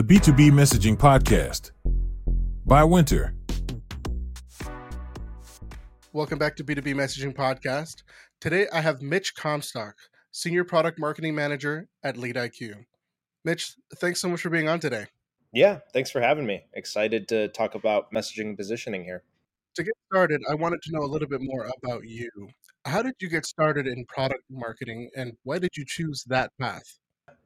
the B2B Messaging Podcast by Wynter. Welcome back to B2B Messaging Podcast. Today I have Mitch Comstock, Senior Product Marketing Manager at LeadIQ. Mitch, thanks so much for being on today. Yeah, thanks for having me. Excited to talk about messaging and positioning here. To get started, I wanted to know a little bit more about you. How did you get started in product marketing and why did you choose that path?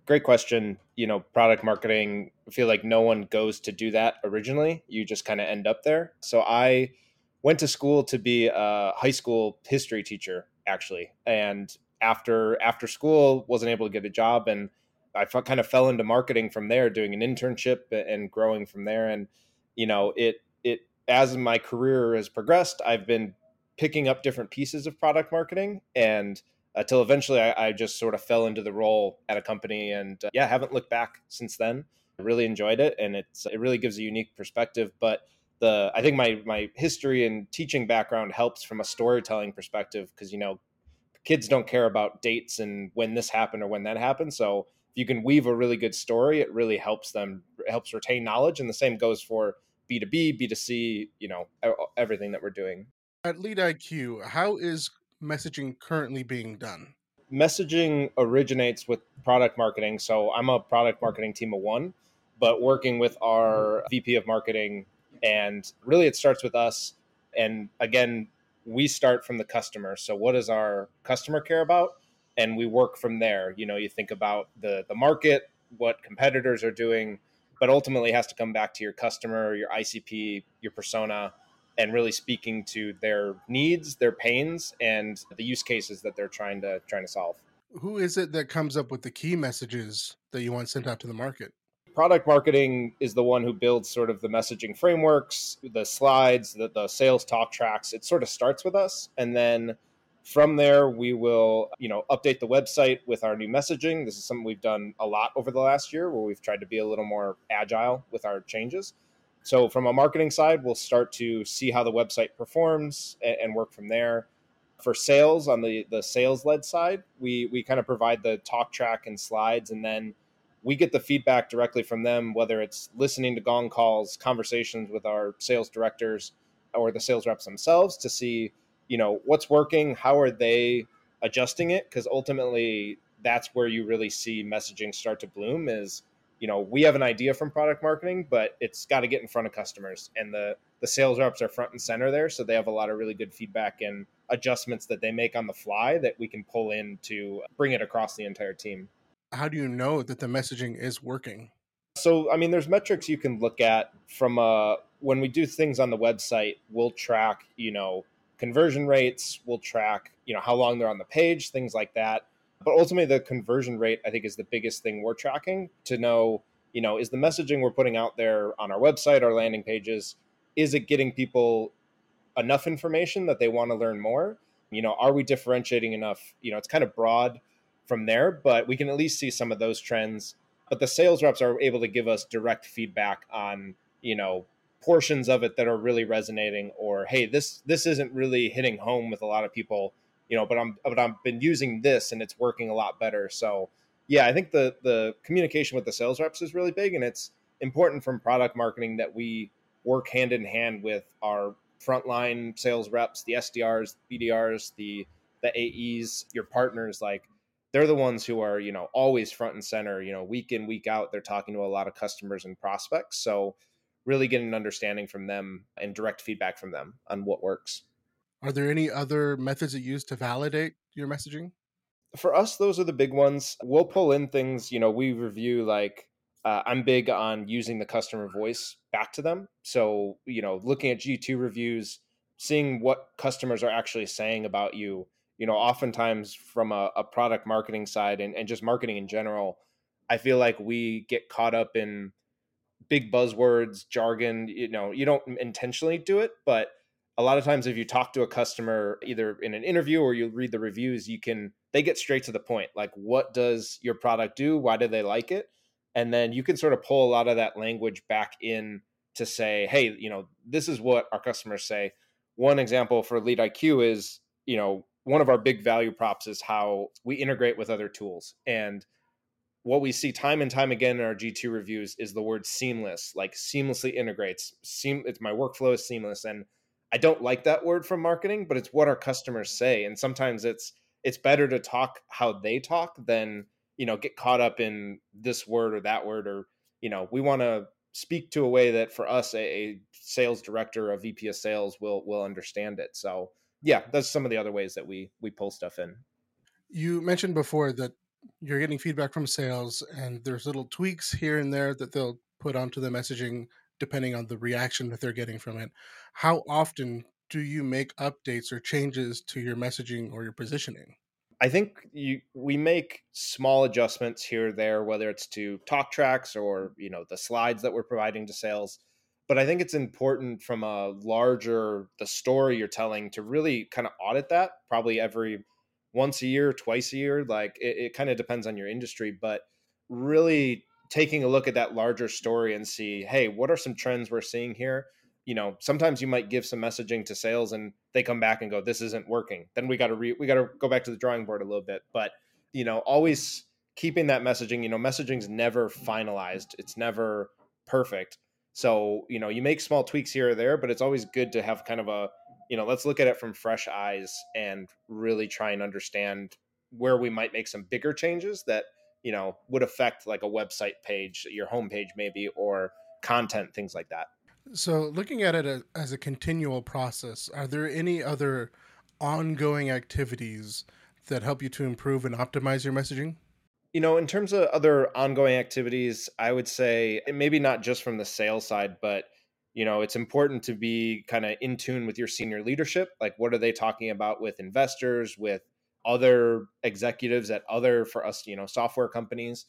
Great question. You know, product marketing, I feel like no one goes to do that originally. You just kind of end up there. So I went to school to be a high school history teacher actually. And after after school wasn't able to get a job and I kind of fell into marketing from there, doing an internship and growing from there. And you know, it it as my career has progressed, I've been picking up different pieces of product marketing, and until eventually I, I, just sort of fell into the role at a company, and uh, yeah, haven't looked back since then. I really enjoyed it, and it's it really gives a unique perspective. But the I think my my history and teaching background helps from a storytelling perspective because you know kids don't care about dates and when this happened or when that happened. So if you can weave a really good story, it really helps them helps retain knowledge. And the same goes for B2B, B2C, you know, everything that we're doing. At LeadIQ, how is messaging currently being done? Messaging originates with product marketing. So I'm a product marketing team of one, but working with our VP of marketing. And really, it starts with us. And again, we start from the customer. So, what does our customer care about? and we work from there. You know, you think about the the market, what competitors are doing, but ultimately has to come back to your customer, your ICP, your persona, and really speaking to their needs, their pains, and the use cases that they're trying to trying to solve. Who is it that comes up with the key messages that you want sent out to the market? Product marketing is the one who builds sort of the messaging frameworks, the slides, the, the sales talk tracks. It sort of starts with us, and then from there, we will, you know, update the website with our new messaging. This is something we've done a lot over the last year, where we've tried to be a little more agile with our changes. So, from a marketing side, we'll start to see how the website performs and, and work from there. For sales, on the the sales led side, we we kind of provide the talk track and slides, and then we get the feedback directly from them, whether it's listening to gong calls, conversations with our sales directors, or the sales reps themselves to see you know what's working how are they adjusting it because ultimately that's where you really see messaging start to bloom is you know we have an idea from product marketing but it's got to get in front of customers and the the sales reps are front and center there so they have a lot of really good feedback and adjustments that they make on the fly that we can pull in to bring it across the entire team. How do you know that the messaging is working? So i mean there's metrics you can look at from uh when we do things on the website we'll track you know conversion rates we'll track you know how long they're on the page things like that but ultimately the conversion rate i think is the biggest thing we're tracking to know you know is the messaging we're putting out there on our website our landing pages is it getting people enough information that they want to learn more? You know are we differentiating enough? You know it's kind of broad from there but we can at least see some of those trends. But the sales reps are able to give us direct feedback on you know portions of it that are really resonating or hey this this isn't really hitting home with a lot of people you know but i'm but i've been using this and it's working a lot better. So yeah i think the the communication with the sales reps is really big and it's important from product marketing that we work hand in hand with our frontline sales reps the sdrs bdrs the the aes your partners. Like they're the ones who are you know always front and center you know week in week out they're talking to a lot of customers and prospects. So really get an understanding from them and direct feedback from them on what works. Are there any other methods that you use to validate your messaging? For us, those are the big ones. We'll pull in things, you know, we review like uh, I'm big on using the customer voice back to them. So, you know, looking at G2 reviews, seeing what customers are actually saying about you. You know, oftentimes from a, a product marketing side and, and just marketing in general, I feel like we get caught up in big buzzwords, jargon. You know, you don't intentionally do it, but a lot of times if you talk to a customer either in an interview or you read the reviews, you can they get straight to the point. Like, what does your product do? Why do they like it? And then you can sort of pull a lot of that language back in to say, hey, you know, this is what our customers say. One example for LeadIQ is, you know, one of our big value props is how we integrate with other tools. And what we see time and time again in our G2 reviews is the word seamless, like seamlessly integrates. Seam it's my workflow is seamless. And I don't like that word from marketing, but it's what our customers say. And sometimes it's it's better to talk how they talk than, you know, get caught up in this word or that word or, you know, we want to speak to a way that for us a, a sales director, a VP of sales will will understand it. So yeah, that's some of the other ways that we we pull stuff in. You mentioned before that you're getting feedback from sales and there's little tweaks here and there that they'll put onto the messaging depending on the reaction that they're getting from it. How often do you make updates or changes to your messaging or your positioning? I think you we make small adjustments here or there, whether it's to talk tracks or you know the slides that we're providing to sales. But I think it's important from a larger the story you're telling to really kind of audit that probably every once a year, twice a year. Like it, it kind of depends on your industry, but really taking a look at that larger story and see, hey, what are some trends we're seeing here? You know, sometimes you might give some messaging to sales and they come back and go, this isn't working. Then we got to re- we got to go back to the drawing board a little bit. But you know, always keeping that messaging. You know, messaging's never finalized. It's never perfect. So you know, you make small tweaks here or there, but it's always good to have kind of a you know, let's look at it from fresh eyes and really try and understand where we might make some bigger changes that, you know, would affect like a website page, your homepage maybe, or content, things like that. So, looking at it as a continual process, are there any other ongoing activities that help you to improve and optimize your messaging? You know, in terms of other ongoing activities, I would say maybe not just from the sales side, but you know it's important to be kind of in tune with your senior leadership like what are they talking about with investors with other executives at other for us you know software companies.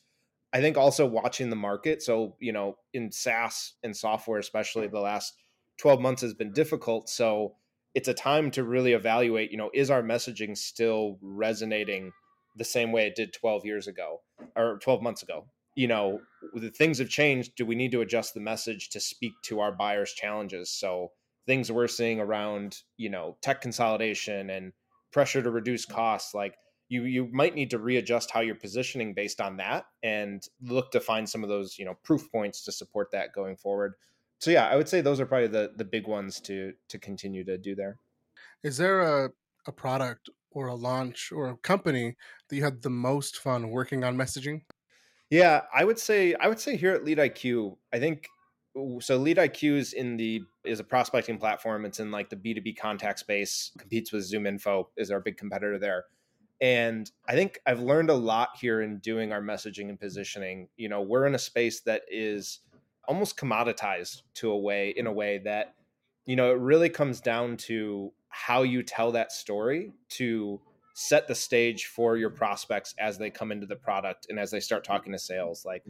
I think also watching the market so you know in saas and software especially the last 12 months has been difficult so it's a time to really evaluate you know is our messaging still resonating the same way it did 12 years ago or 12 months ago? You know the things have changed do we need to adjust the message to speak to our buyers challenges? So things we're seeing around you know tech consolidation and pressure to reduce costs like you you might need to readjust how you're positioning based on that and look to find some of those you know proof points to support that going forward. So yeah i would say those are probably the the big ones to to continue to do there. Is there a a product or a launch or a company that you had the most fun working on messaging? Yeah, I would say I would say here at LeadIQ, I think so LeadIQ is in the is a prospecting platform. It's in like the B2B contact space, competes with ZoomInfo, is our big competitor there. And I think I've learned a lot here in doing our messaging and positioning. You know, we're in a space that is almost commoditized to a way in a way that, you know, it really comes down to how you tell that story to set the stage for your prospects as they come into the product and as they start talking to sales like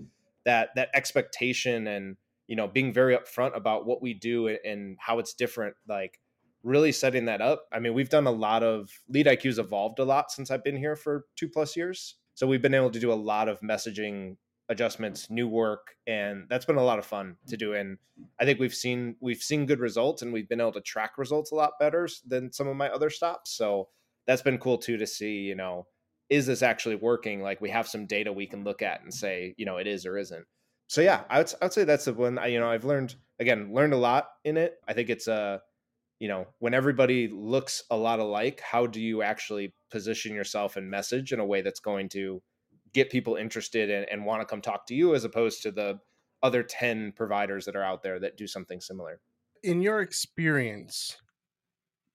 that that expectation and you know being very upfront about what we do and how it's different like really setting that up. I mean we've done a lot of lead iq's evolved a lot since i've been here for two plus years. So we've been able to do a lot of messaging adjustments new work and that's been a lot of fun to do. And i think we've seen we've seen good results and we've been able to track results a lot better than some of my other stops. So that's been cool too to see, you know, is this actually working? Like we have some data we can look at and mm. say, you know, it is or isn't. So yeah, I would, I would say that's the one. I, you know, I've learned again, learned a lot in it. I think it's a, uh, you know, when everybody looks a lot alike, how do you actually position yourself and message in a way that's going to get people interested and, and want to come talk to you as opposed to the other 10 providers that are out there that do something similar? In your experience,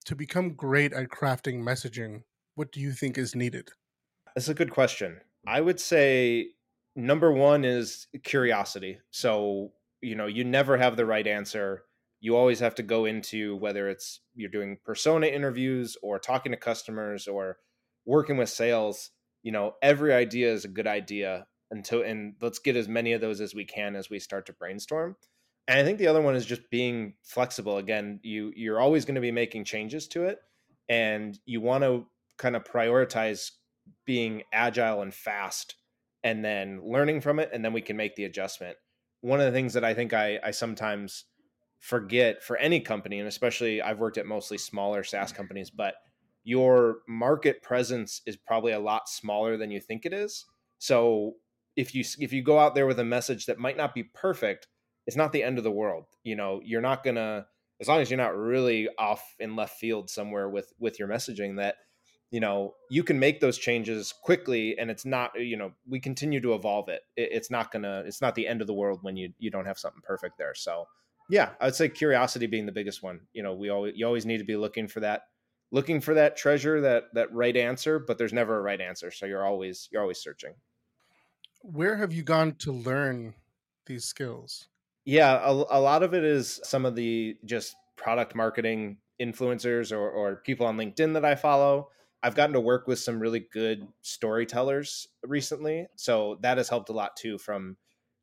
to become great at crafting messaging, what do you think is needed? That's a good question. I would say number one is curiosity. So, you know, you never have the right answer. You always have to go into whether it's you're doing persona interviews or talking to customers or working with sales, you know, every idea is a good idea until and let's get as many of those as we can as we start to brainstorm. And I think the other one is just being flexible. Again, you you're always going to be making changes to it, and you want to kind of prioritize being agile and fast, and then learning from it, and then we can make the adjustment. One of the things that I think I, I sometimes forget for any company, and especially I've worked at mostly smaller SaaS mm-hmm. companies, but your market presence is probably a lot smaller than you think it is. So if you if you go out there with a message that might not be perfect, it's not the end of the world. You know, you're not gonna as long as you're not really off in left field somewhere with with your messaging that you know you can make those changes quickly and it's not you know we continue to evolve it. it it's not gonna it's not the end of the world when you you don't have something perfect there. So yeah i would say curiosity being the biggest one. You know we always you always need to be looking for that looking for that treasure that that right answer but there's never a right answer. So you're always you're always searching. Where have you gone to learn these skills? Yeah a, a lot of it is some of the just product marketing influencers or, or people on linkedin that i follow I've gotten to work with some really good storytellers recently, so that has helped a lot too from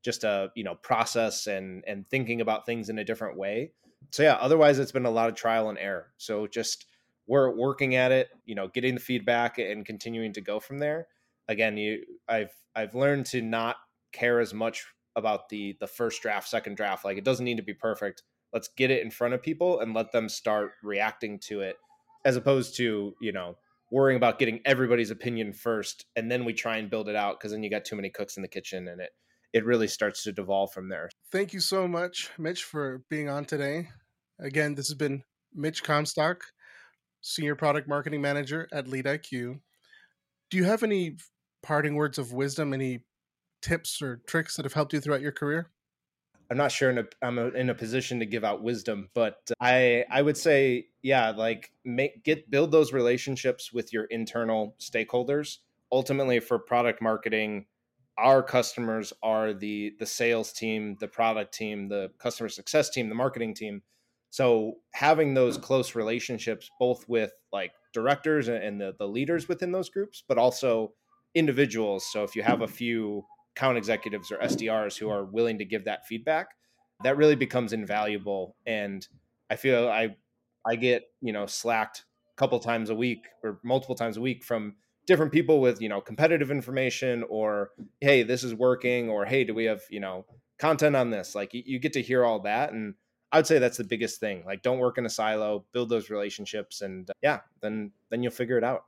just a you know process and and thinking about things in a different way. So yeah, otherwise it's been a lot of trial and error. So just we're working at it, you know, getting the feedback and continuing to go from there. Again, you I've I've learned to not care as much about the the first draft, second draft. Like it doesn't need to be perfect. Let's get it in front of people and let them start reacting to it as opposed to, you know, worrying about getting everybody's opinion first and then we try and build it out because then you got too many cooks in the kitchen and it it really starts to devolve from there. Thank you so much mitch for being on today. Again this has been mitch comstock senior product marketing manager at LeadIQ do you have any parting words of wisdom any tips or tricks that have helped you throughout your career I'm not sure in a, I'm a, in a position to give out wisdom, but I I would say yeah, like make get build those relationships with your internal stakeholders. Ultimately, for product marketing, our customers are the the sales team, the product team, the customer success team, the marketing team. So having those hmm. close relationships, both with like directors and the the leaders within those groups, but also individuals. So if you have a hmm. few account executives or SDRs who are willing to give that feedback, that really becomes invaluable. And I feel I I get you know slacked a couple times a week or multiple times a week from different people with you know competitive information or hey this is working or hey do we have you know content on this like you, get to hear all that and I would say that's the biggest thing. Like, don't work in a silo, build those relationships, and uh, yeah, then then you'll figure it out.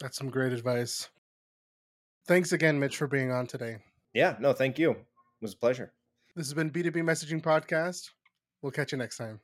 That's some great advice. Thanks again, Mitch, for being on today. Yeah, no, thank you. It was a pleasure. This has been B2B Messaging Podcast. We'll catch you next time.